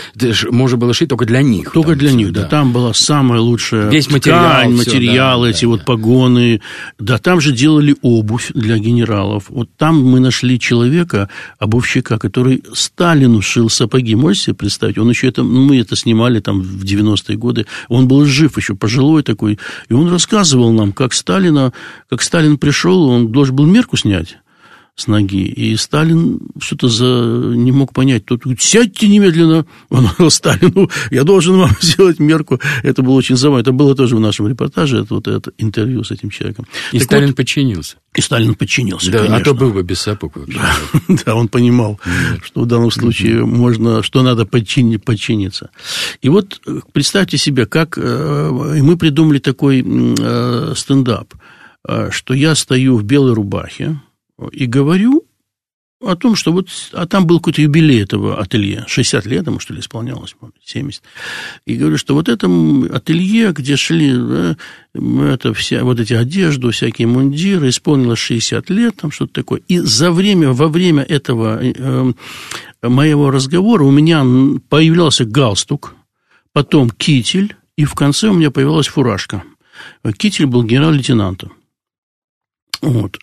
можно было шить только для них. Только там, для них, да. да. Там была самая лучшая Весь материал, ткань, все, материалы, да, эти да, вот да. погоны. Да, там же делали обувь для генералов. Вот там мы нашли человека, обувщика, который Сталину шил сапоги. Можете себе представить? Он еще это... Ну, мы это снимали там в 90-е годы. Он был жив еще, пожилой такой. И он рассказывал нам, как Сталина... Как Сталин пришел, он должен был мерку снять с ноги. И Сталин что-то за... не мог понять. Тот говорит, сядьте немедленно. Он говорил Сталину, я должен вам <laughs> сделать мерку. Это было очень забавно. Это было тоже в нашем репортаже, это вот это интервью с этим человеком. И так Сталин вот, подчинился. И Сталин подчинился, да, конечно. А то был бы без сапог вообще. Да, <laughs> да он понимал, Нет. что в данном случае можно, что надо подчини, подчиниться. И вот э, представьте себе, как э, мы придумали такой э, стендап, что я стою в белой рубахе, и говорю о том, что вот, а там был какой-то юбилей этого ателье, 60 лет ему, что ли, исполнялось, 70. И говорю, что вот это ателье, где шли да, это вся, вот эти одежды, всякие мундиры, исполнилось 60 лет, там что-то такое. И за время, во время этого э, моего разговора у меня появлялся галстук, потом китель, и в конце у меня появилась фуражка. Китель был генерал-лейтенантом. Вот.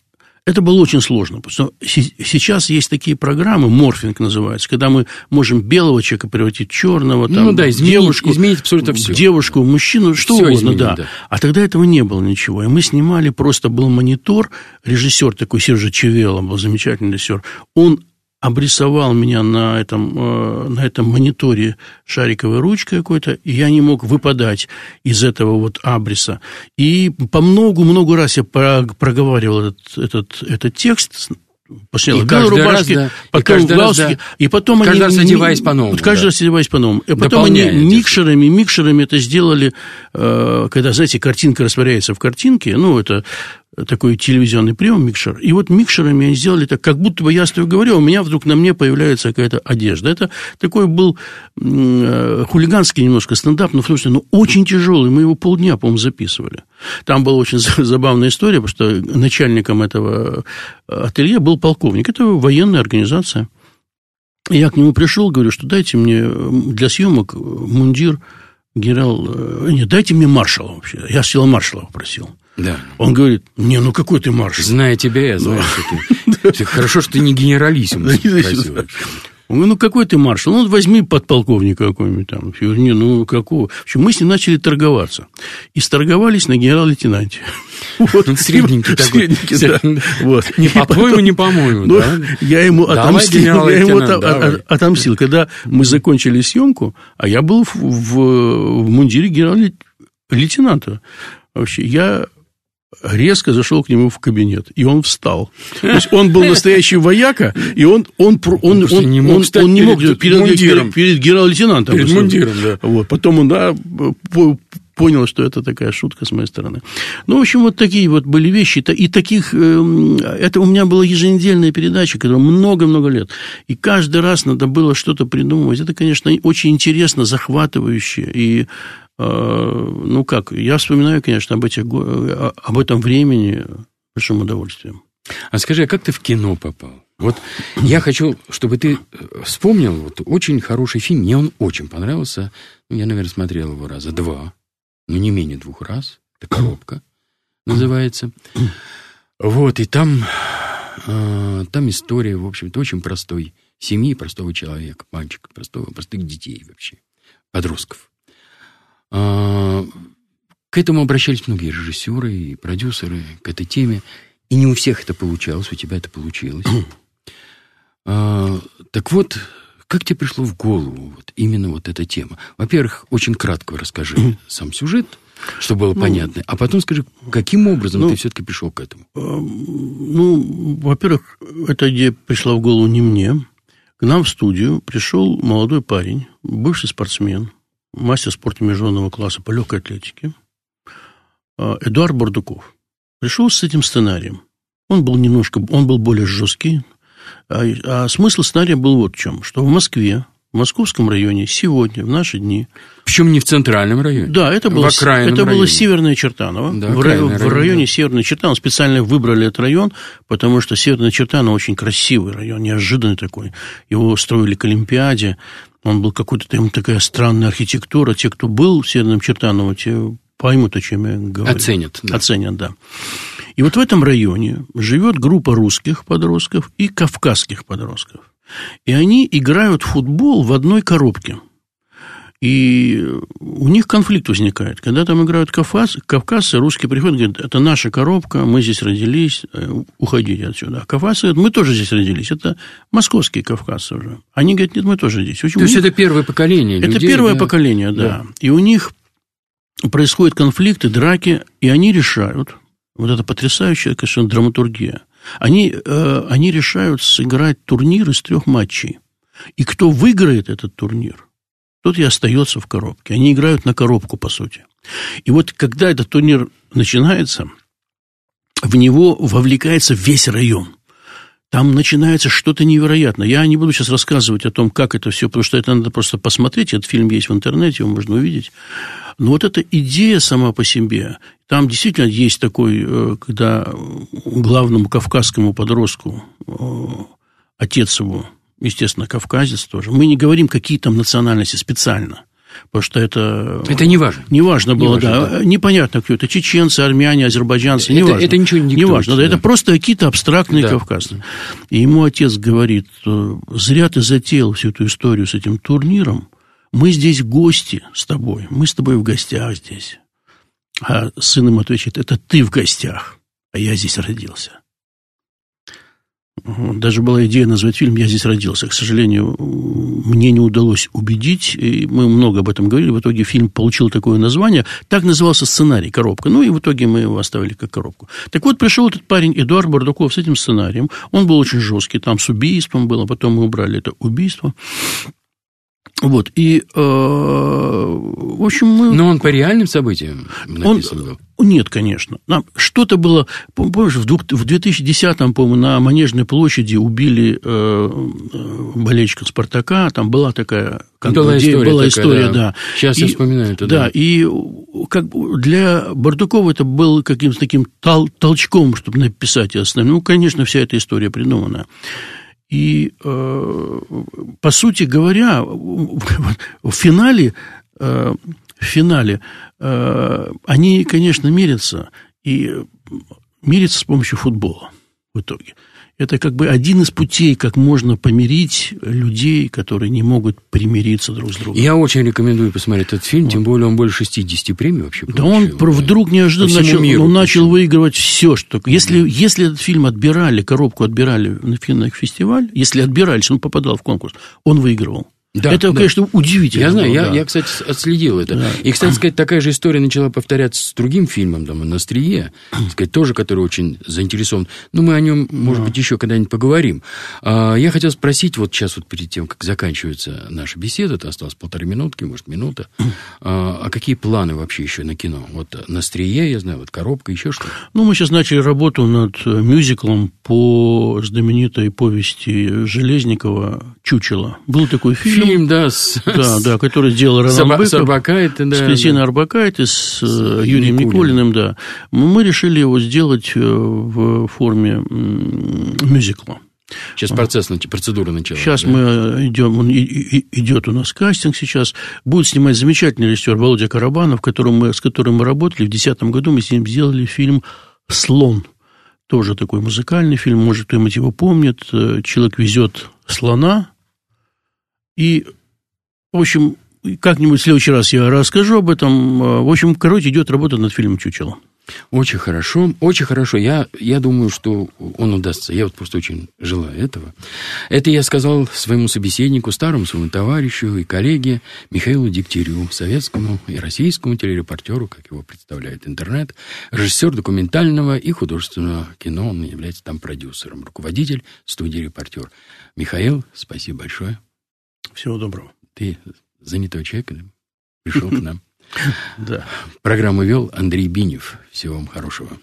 Это было очень сложно, потому что сейчас есть такие программы, морфинг называется, когда мы можем белого человека превратить в черного, там, ну да, изменить, девушку, изменить абсолютно все. Девушку, мужчину, что все угодно, изменить, да. да. А тогда этого не было ничего. И мы снимали, просто был монитор, режиссер такой, Сержа Чевела, был замечательный режиссер, он обрисовал меня на этом, э, на этом мониторе шариковой ручкой какой-то, и я не мог выпадать из этого вот абриса. И по много-много раз я проговаривал этот, этот, этот текст Сначала и белой рубашке, раз, да, потом и в галстуке, да, и потом каждый они... Раз одеваясь по-новому. Каждый да. раз одеваясь по-новому. И потом они микшерами, микшерами это сделали, э, когда, знаете, картинка растворяется в картинке, ну, это такой телевизионный прием, микшер. И вот микшерами они сделали так, как будто бы я с тобой говорю, а у меня вдруг на мне появляется какая-то одежда. Это такой был э, хулиганский немножко стендап, но в том числе, ну, очень тяжелый. Мы его полдня, по-моему, записывали. Там была очень <laughs> забавная история, потому что начальником этого ателье был полковник. Это военная организация. Я к нему пришел, говорю, что дайте мне для съемок мундир генерал... Э, нет, дайте мне маршала вообще. Я сначала маршала попросил. Да. Он говорит, не, ну какой ты маршал? Зная тебя, я знаю, ну. что <laughs> ты... Хорошо, что ты не генералиссим. Он говорит, ну какой ты маршал? Ну, возьми подполковника какой-нибудь там. Я говорю, не, ну какого? В общем, мы с ним начали торговаться. И сторговались на генерал-лейтенанте. <laughs> Вот. Он средненький такой. Средненький, да. Вот. Не по-твоему, не по-моему, ну, да? Я ему отомстил. Я ему отомстил. Когда мы закончили съемку, а я был в, в, в мундире генерал-лейтенанта. Вообще, я резко зашел к нему в кабинет, и он встал. То есть он был настоящий вояка, и он, он, он, он, он, не мог, он, он не мог перед, перед, перед, перед генерал-лейтенантом. Перед мундиром, да. Вот. Потом он да, понял, что это такая шутка с моей стороны. Ну, в общем, вот такие вот были вещи. И таких... Эм, это у меня была еженедельная передача, которая много-много лет. И каждый раз надо было что-то придумывать. Это, конечно, очень интересно, захватывающе. И ну как, я вспоминаю, конечно, об, этих, об этом времени большим удовольствием. А скажи, а как ты в кино попал? Вот я хочу, чтобы ты э, вспомнил вот очень хороший фильм. Мне он очень понравился. Ну, я, наверное, смотрел его раза два. Ну, не менее двух раз. Это «Коробка» называется. Вот, и там, э, там история, в общем-то, очень простой семьи, простого человека, мальчика, простого, простых детей вообще, подростков. А, к этому обращались многие режиссеры и продюсеры, к этой теме. И не у всех это получалось, у тебя это получилось. <clears throat> а, так вот, как тебе пришло в голову вот именно вот эта тема? Во-первых, очень кратко расскажи сам сюжет, чтобы было ну, понятно. А потом скажи, каким образом ну, ты все-таки пришел к этому? А, ну, во-первых, эта идея пришла в голову не мне. К нам в студию пришел молодой парень, бывший спортсмен, мастер спорта международного класса по легкой атлетике, а, Эдуард Бардуков. Пришел с этим сценарием. Он был немножко, он был более жесткий. А, а смысл сценария был вот в чем, что в Москве в московском районе сегодня, в наши дни. Причем не в центральном районе. Да, это было, это было. Северное Чертаново. Да, в, районе, в районе да. Северное Чертаново. Специально выбрали этот район, потому что Северное Чертаново очень красивый район, неожиданный такой. Его строили к Олимпиаде. Он был какой-то там такая странная архитектура. Те, кто был в Северном Чертаново, те поймут, о чем я говорю. Оценят. Да. Оценят, да. И вот в этом районе живет группа русских подростков и кавказских подростков. И они играют в футбол в одной коробке. И у них конфликт возникает. Когда там играют кавказ, кавказцы, русские приходят говорят, это наша коробка, мы здесь родились, э, уходите отсюда. А кавказцы говорят, мы тоже здесь родились, это московские кавказцы уже. Они говорят, нет, мы тоже здесь. общем, То есть, них... это первое поколение людей? Это первое да? поколение, да. да. И у них происходят конфликты, драки, и они решают, вот это потрясающая, конечно, драматургия – они, э, они решают сыграть турнир из трех матчей. И кто выиграет этот турнир, тот и остается в коробке. Они играют на коробку, по сути. И вот когда этот турнир начинается, в него вовлекается весь район. Там начинается что-то невероятное. Я не буду сейчас рассказывать о том, как это все, потому что это надо просто посмотреть. Этот фильм есть в интернете, его можно увидеть. Но вот эта идея сама по себе, там действительно есть такой, э, когда главному кавказскому подростку, э, отец его, естественно, кавказец тоже, мы не говорим, какие там национальности специально – Потому что это... Это не важно. Не важно было, не важно, да. да. Непонятно, кто это. Чеченцы, армяне, азербайджанцы, не это, важно. Это ничего не Не важно, да. Это просто какие-то абстрактные да. кавказцы. И ему отец говорит, зря ты затеял всю эту историю с этим турниром, мы здесь гости с тобой, мы с тобой в гостях здесь. А сын ему отвечает, это ты в гостях, а я здесь родился. Даже была идея назвать фильм «Я здесь родился». К сожалению, мне не удалось убедить. И мы много об этом говорили. В итоге фильм получил такое название. Так назывался сценарий «Коробка». Ну, и в итоге мы его оставили как «Коробку». Так вот, пришел этот парень Эдуард Бардуков с этим сценарием. Он был очень жесткий. Там с убийством было. Потом мы убрали это убийство. Вот, и, э, в общем, мы... Но он по реальным событиям написан он, был? Нет, конечно. Что-то было... Помнишь, в 2010-м, по-моему, на Манежной площади убили э, э, болельщика «Спартака». Там была такая... Была история, была история да. да. Сейчас и, я вспоминаю это, да. Да, и как, для Бардукова это был каким-то таким тол толчком, чтобы написать основное. Ну, конечно, вся эта история придумана. И, э, по сути говоря, <laughs> в финале, э, в финале э, они, конечно, мерятся, и мерятся с помощью футбола в итоге это как бы один из путей, как можно помирить людей, которые не могут примириться друг с другом. Я очень рекомендую посмотреть этот фильм, вот. тем более он больше 60 премий вообще получил. Да он да. вдруг неожиданно начал, миру, он начал выигрывать все, что... Если, mm. если этот фильм отбирали, коробку отбирали на фестиваль, если отбирались, он попадал в конкурс, он выигрывал. Да, это, да. конечно, удивительно. Я знаю, было, я, да. я, кстати, отследил это. Да. И, кстати сказать, такая же история начала повторяться с другим фильмом, там, «На острие», сказать, тоже, который очень заинтересован. Ну, мы о нем, может быть, еще когда-нибудь поговорим. А, я хотел спросить, вот сейчас, вот перед тем, как заканчивается наша беседа, это осталось полторы минутки, может, минута, а, а какие планы вообще еще на кино? Вот «На острие», я знаю, вот «Коробка», еще что? Ну, мы сейчас начали работу над э, мюзиклом по знаменитой повести Железникова «Чучело». Был такой фильм, фильм, да, <laughs> с, да, да, который делал Роман Саба, Быков, с Арбакайте, да, с Кристиной да. Арбакайте, с, с э, Юрием Никулиным. Никулиным, да. Мы решили его сделать э, в форме мюзикла. Сейчас процесс, процедура началась. Сейчас да? мы идем, он идет у нас кастинг сейчас. Будет снимать замечательный режиссер Володя Карабанов, которым мы, с которым мы работали. В 2010 году мы с ним сделали фильм «Слон». Тоже такой музыкальный фильм, может, кто-нибудь его помнит. Э, Человек везет слона, и, в общем, как-нибудь в следующий раз я расскажу об этом. В общем, короче, идет работа над фильмом «Чучело». Очень хорошо, очень хорошо. Я, я думаю, что он удастся. Я вот просто очень желаю этого. Это я сказал своему собеседнику, старому своему товарищу и коллеге Михаилу Дегтярю, советскому и российскому телерепортеру, как его представляет интернет, режиссер документального и художественного кино. Он является там продюсером, руководитель студии «Репортер». Михаил, спасибо большое. Всего доброго. Ты занятой человек, пришел к нам. <laughs> Да. Программу вел Андрей Бинев. Всего вам хорошего.